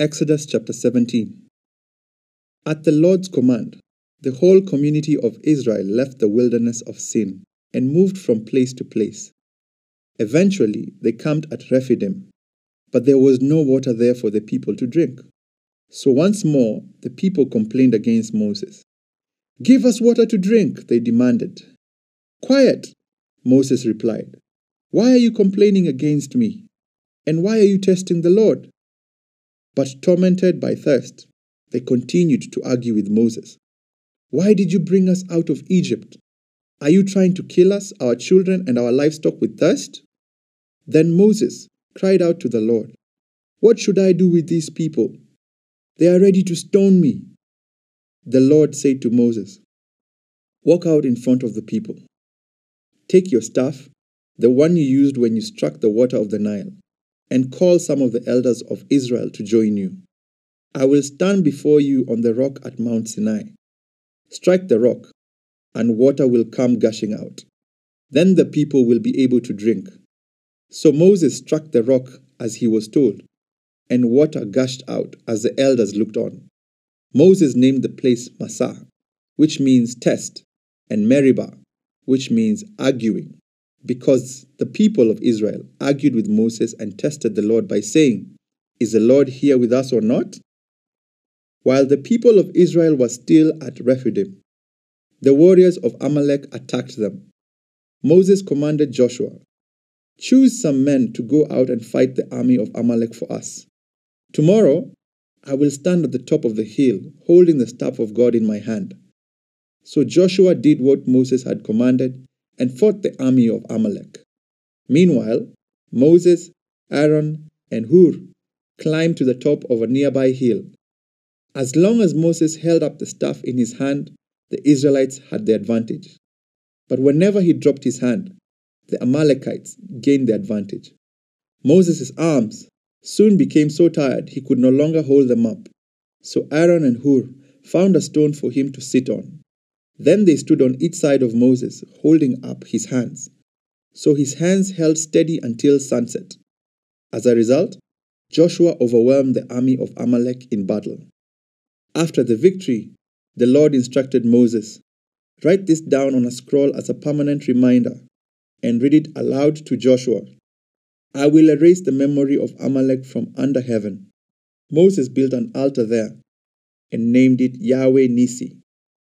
Exodus chapter 17. At the Lord's command, the whole community of Israel left the wilderness of Sin and moved from place to place. Eventually, they camped at Rephidim, but there was no water there for the people to drink. So once more, the people complained against Moses. Give us water to drink, they demanded. Quiet, Moses replied. Why are you complaining against me? And why are you testing the Lord? But tormented by thirst, they continued to argue with Moses. Why did you bring us out of Egypt? Are you trying to kill us, our children, and our livestock with thirst? Then Moses cried out to the Lord, What should I do with these people? They are ready to stone me. The Lord said to Moses, Walk out in front of the people. Take your staff, the one you used when you struck the water of the Nile, and call some of the elders of Israel to join you. I will stand before you on the rock at Mount Sinai. Strike the rock, and water will come gushing out. Then the people will be able to drink. So Moses struck the rock as he was told, and water gushed out as the elders looked on. Moses named the place Massah, which means test, and Meribah, which means arguing, because the people of Israel argued with Moses and tested the Lord by saying, Is the Lord here with us or not? While the people of Israel were still at Rephidim, the warriors of Amalek attacked them. Moses commanded Joshua, Choose some men to go out and fight the army of Amalek for us. Tomorrow I will stand at the top of the hill, holding the staff of God in my hand. So Joshua did what Moses had commanded and fought the army of Amalek. Meanwhile, Moses, Aaron, and Hur climbed to the top of a nearby hill. As long as Moses held up the staff in his hand, the Israelites had the advantage. But whenever he dropped his hand, the Amalekites gained the advantage. Moses' arms soon became so tired he could no longer hold them up. So Aaron and Hur found a stone for him to sit on. Then they stood on each side of Moses, holding up his hands. So his hands held steady until sunset. As a result, Joshua overwhelmed the army of Amalek in battle. After the victory, the Lord instructed Moses Write this down on a scroll as a permanent reminder and read it aloud to Joshua. I will erase the memory of Amalek from under heaven. Moses built an altar there and named it Yahweh Nissi,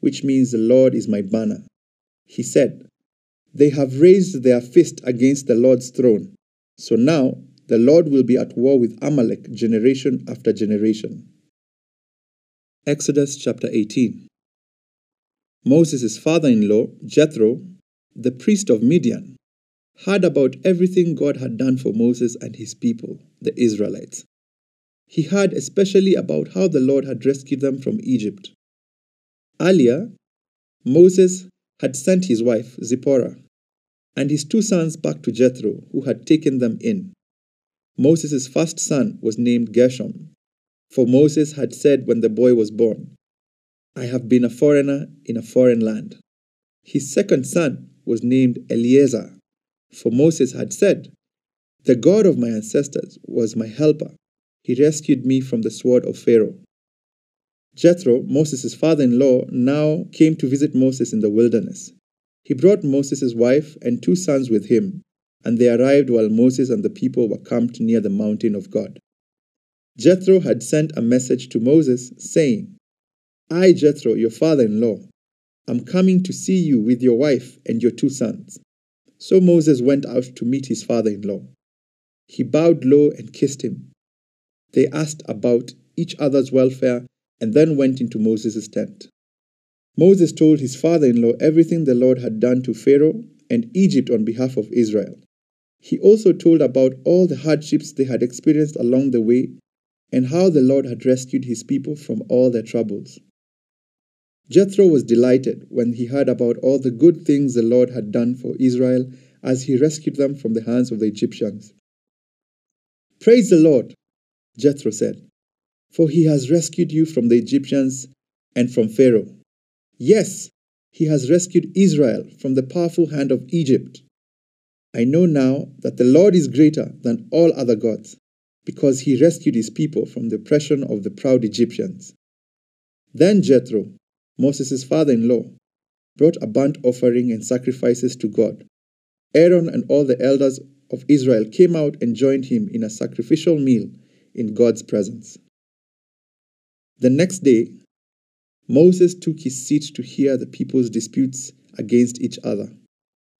which means the Lord is my banner. He said, They have raised their fist against the Lord's throne. So now the Lord will be at war with Amalek generation after generation. Exodus chapter 18 Moses' father in law, Jethro, the priest of Midian, heard about everything God had done for Moses and his people, the Israelites. He heard especially about how the Lord had rescued them from Egypt. Earlier, Moses had sent his wife, Zipporah, and his two sons back to Jethro, who had taken them in. Moses' first son was named Gershom, for Moses had said when the boy was born, I have been a foreigner in a foreign land. His second son was named Eliezer, for Moses had said, The God of my ancestors was my helper. He rescued me from the sword of Pharaoh. Jethro, Moses' father in law, now came to visit Moses in the wilderness. He brought Moses' wife and two sons with him, and they arrived while Moses and the people were camped near the mountain of God. Jethro had sent a message to Moses saying, I, Jethro, your father in law, am coming to see you with your wife and your two sons. So Moses went out to meet his father in law. He bowed low and kissed him. They asked about each other's welfare and then went into Moses' tent. Moses told his father in law everything the Lord had done to Pharaoh and Egypt on behalf of Israel. He also told about all the hardships they had experienced along the way and how the Lord had rescued his people from all their troubles. Jethro was delighted when he heard about all the good things the Lord had done for Israel as he rescued them from the hands of the Egyptians. Praise the Lord, Jethro said, for he has rescued you from the Egyptians and from Pharaoh. Yes, he has rescued Israel from the powerful hand of Egypt. I know now that the Lord is greater than all other gods, because he rescued his people from the oppression of the proud Egyptians. Then Jethro, Moses' father in law, brought a burnt offering and sacrifices to God. Aaron and all the elders of Israel came out and joined him in a sacrificial meal in God's presence. The next day, Moses took his seat to hear the people's disputes against each other.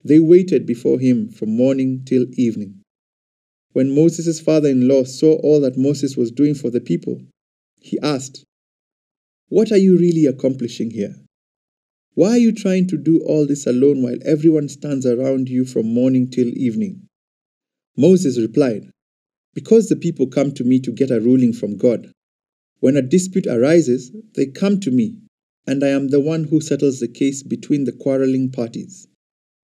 They waited before him from morning till evening. When Moses' father in law saw all that Moses was doing for the people, he asked, What are you really accomplishing here? Why are you trying to do all this alone while everyone stands around you from morning till evening? Moses replied, Because the people come to me to get a ruling from God. When a dispute arises, they come to me, and I am the one who settles the case between the quarreling parties.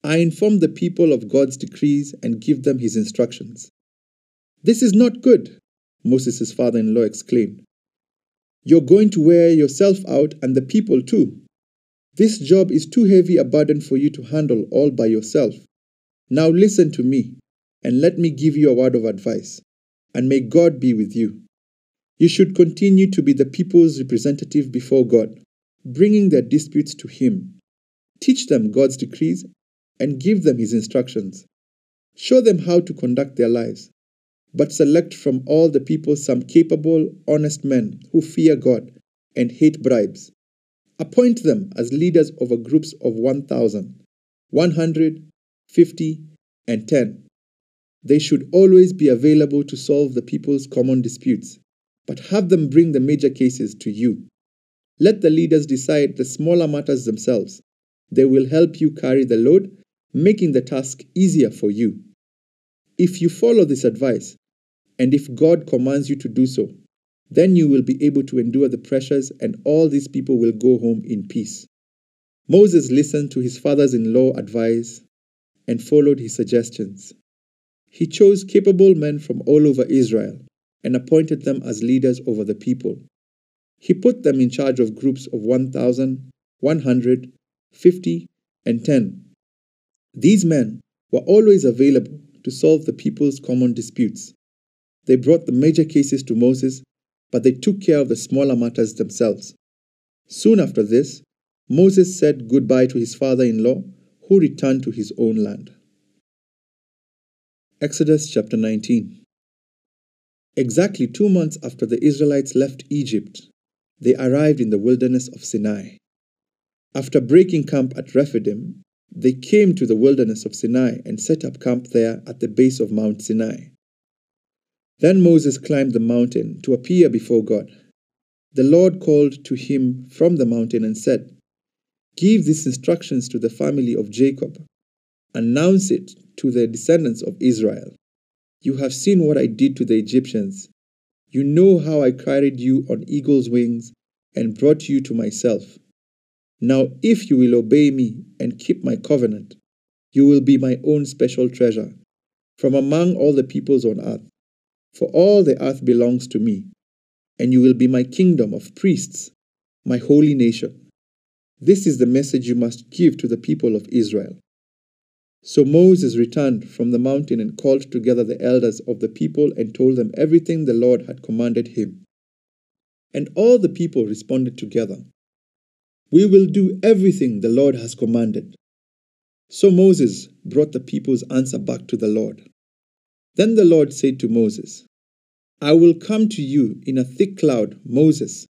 I inform the people of God's decrees and give them his instructions. This is not good, Moses' father in law exclaimed. You're going to wear yourself out and the people too. This job is too heavy a burden for you to handle all by yourself. Now listen to me, and let me give you a word of advice, and may God be with you. You should continue to be the people's representative before God, bringing their disputes to Him. Teach them God's decrees and give them His instructions. Show them how to conduct their lives, but select from all the people some capable, honest men who fear God and hate bribes. Appoint them as leaders over groups of 1,000, 100, 50, and 10. They should always be available to solve the people's common disputes, but have them bring the major cases to you. Let the leaders decide the smaller matters themselves. They will help you carry the load, making the task easier for you. If you follow this advice, and if God commands you to do so, then you will be able to endure the pressures, and all these people will go home in peace. Moses listened to his fathers in law advice and followed his suggestions. He chose capable men from all over Israel and appointed them as leaders over the people. He put them in charge of groups of 1,000, 100, 50, and 10. These men were always available to solve the people's common disputes. They brought the major cases to Moses but they took care of the smaller matters themselves. Soon after this, Moses said goodbye to his father in law, who returned to his own land. Exodus chapter 19 Exactly two months after the Israelites left Egypt, they arrived in the wilderness of Sinai. After breaking camp at Rephidim, they came to the wilderness of Sinai and set up camp there at the base of Mount Sinai. Then Moses climbed the mountain to appear before God. The Lord called to him from the mountain and said, Give these instructions to the family of Jacob. Announce it to the descendants of Israel. You have seen what I did to the Egyptians. You know how I carried you on eagle's wings and brought you to myself. Now, if you will obey me and keep my covenant, you will be my own special treasure from among all the peoples on earth. For all the earth belongs to me, and you will be my kingdom of priests, my holy nation. This is the message you must give to the people of Israel. So Moses returned from the mountain and called together the elders of the people and told them everything the Lord had commanded him. And all the people responded together, We will do everything the Lord has commanded. So Moses brought the people's answer back to the Lord. Then the Lord said to Moses, I will come to you in a thick cloud, Moses,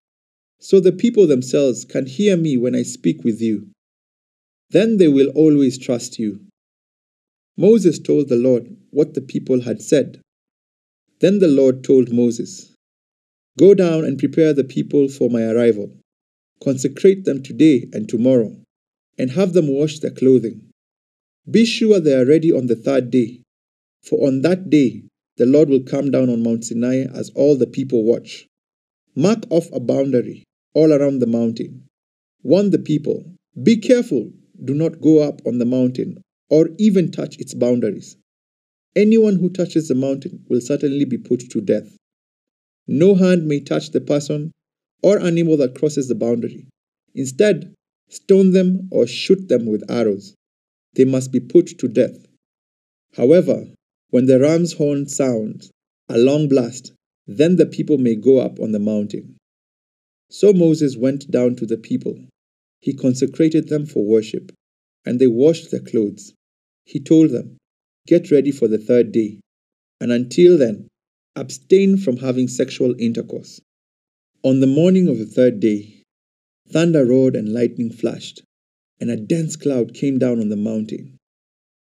so the people themselves can hear me when I speak with you. Then they will always trust you. Moses told the Lord what the people had said. Then the Lord told Moses, Go down and prepare the people for my arrival. Consecrate them today and tomorrow, and have them wash their clothing. Be sure they are ready on the third day for on that day the Lord will come down on Mount Sinai as all the people watch. Mark off a boundary all around the mountain. Warn the people Be careful, do not go up on the mountain or even touch its boundaries. Anyone who touches the mountain will certainly be put to death. No hand may touch the person or animal that crosses the boundary. Instead, stone them or shoot them with arrows. They must be put to death. However, when the ram's horn sounds, a long blast, Then the people may go up on the mountain. So Moses went down to the people. He consecrated them for worship, and they washed their clothes. He told them, Get ready for the third day, and until then, abstain from having sexual intercourse. On the morning of the third day, thunder roared and lightning flashed, and a dense cloud came down on the mountain.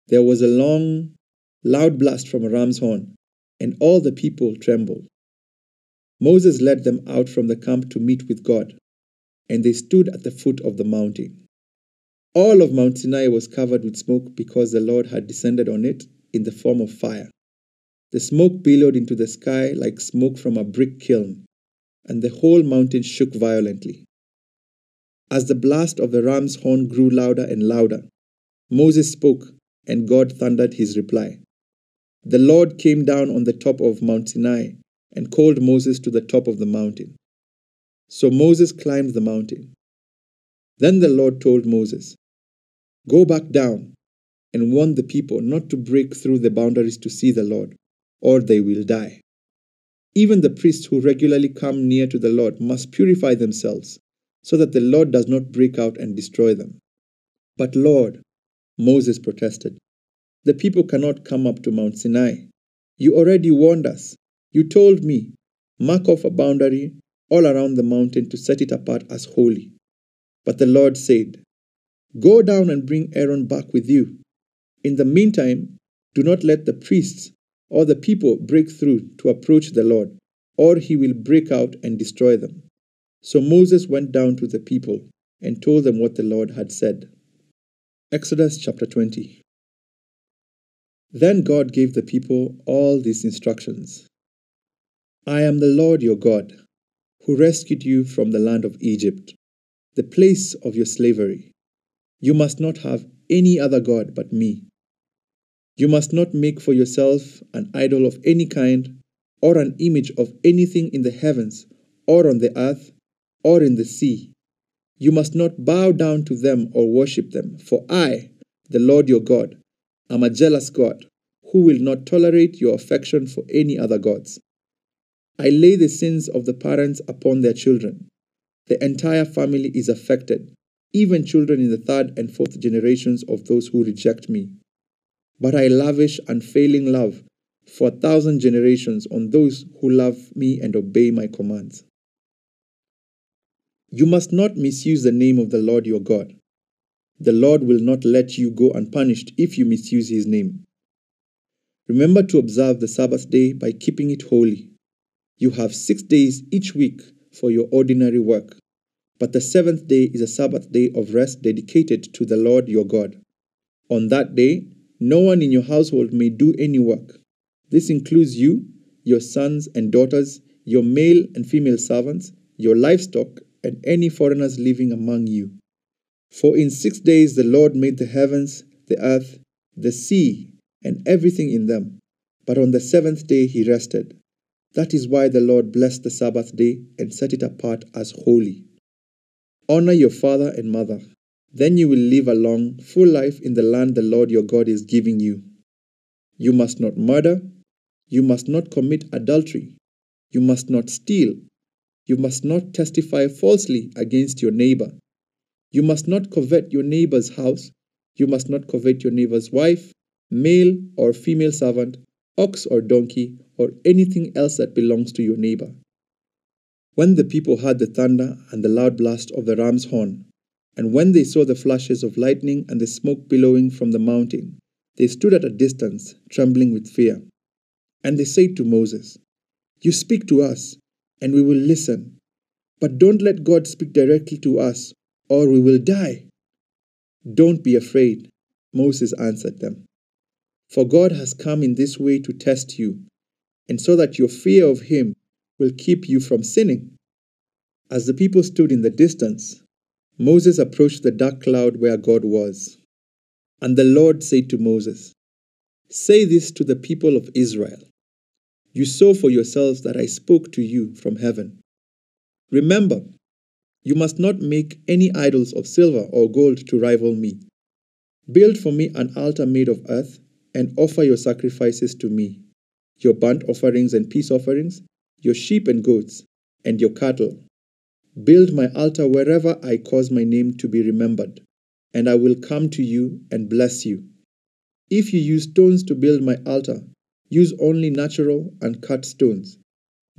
There was a long, loud blast from a ram's horn, and all the people trembled. Moses led them out from the camp to meet with God, and they stood at the foot of the mountain. All of Mount Sinai was covered with smoke because the Lord had descended on it in the form of fire. The smoke billowed into the sky like smoke from a brick kiln, and the whole mountain shook violently. As the blast of the ram's horn grew louder and louder, Moses spoke, and God thundered his reply. The Lord came down on the top of Mount Sinai and called Moses to the top of the mountain. So Moses climbed the mountain. Then the Lord told Moses, Go back down and warn the people not to break through the boundaries to see the Lord, or they will die. Even the priests who regularly come near to the Lord must purify themselves, so that the Lord does not break out and destroy them. But Lord, Moses protested, the people cannot come up to Mount Sinai. You already warned us you told me, mark off a boundary all around the mountain to set it apart as holy. But the Lord said, Go down and bring Aaron back with you. In the meantime, do not let the priests or the people break through to approach the Lord, or he will break out and destroy them. So Moses went down to the people and told them what the Lord had said. Exodus chapter 20. Then God gave the people all these instructions I am the Lord your God, who rescued you from the land of Egypt, the place of your slavery. You must not have any other God but me. You must not make for yourself an idol of any kind, or an image of anything in the heavens, or on the earth, or in the sea. You must not bow down to them or worship them, for I, the Lord your God, am a jealous God, who will not tolerate your affection for any other gods. I lay the sins of the parents upon their children. The entire family is affected, even children in the third and fourth generations of those who reject me. But I lavish unfailing love for a thousand generations on those who love me and obey my commands. You must not misuse the name of the Lord your God. The Lord will not let you go unpunished if you misuse his name. Remember to observe the Sabbath day by keeping it holy. You have six days each week for your ordinary work, but the seventh day is a Sabbath day of rest dedicated to the Lord your God. On that day, no one in your household may do any work. This includes you, your sons and daughters, your male and female servants, your livestock, and any foreigners living among you. For in six days the Lord made the heavens, the earth, the sea, and everything in them. But on the seventh day he rested. That is why the Lord blessed the Sabbath day and set it apart as holy. Honor your father and mother. Then you will live a long, full life in the land the Lord your God is giving you. You must not murder. You must not commit adultery. You must not steal. You must not testify falsely against your neighbor. You must not covet your neighbor's house. You must not covet your neighbor's wife, male or female servant, ox or donkey, or anything else that belongs to your neighbor. When the people heard the thunder and the loud blast of the ram's horn, and when they saw the flashes of lightning and the smoke billowing from the mountain, they stood at a distance, trembling with fear. And they said to Moses, You speak to us, and we will listen. But don't let God speak directly to us, or we will die. Don't be afraid, Moses answered them. For God has come in this way to test you, and so that your fear of him will keep you from sinning. As the people stood in the distance, Moses approached the dark cloud where God was. And the Lord said to Moses, Say this to the people of Israel You saw for yourselves that I spoke to you from heaven. Remember, you must not make any idols of silver or gold to rival me. Build for me an altar made of earth and offer your sacrifices to me, your burnt offerings and peace offerings, your sheep and goats, and your cattle. Build my altar wherever I cause my name to be remembered, and I will come to you and bless you. If you use stones to build my altar, use only natural and cut stones.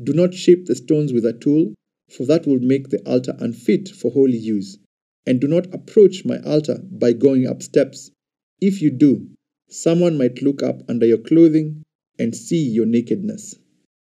Do not shape the stones with a tool, for that would make the altar unfit for holy use. And do not approach my altar by going up steps. If you do, someone might look up under your clothing and see your nakedness.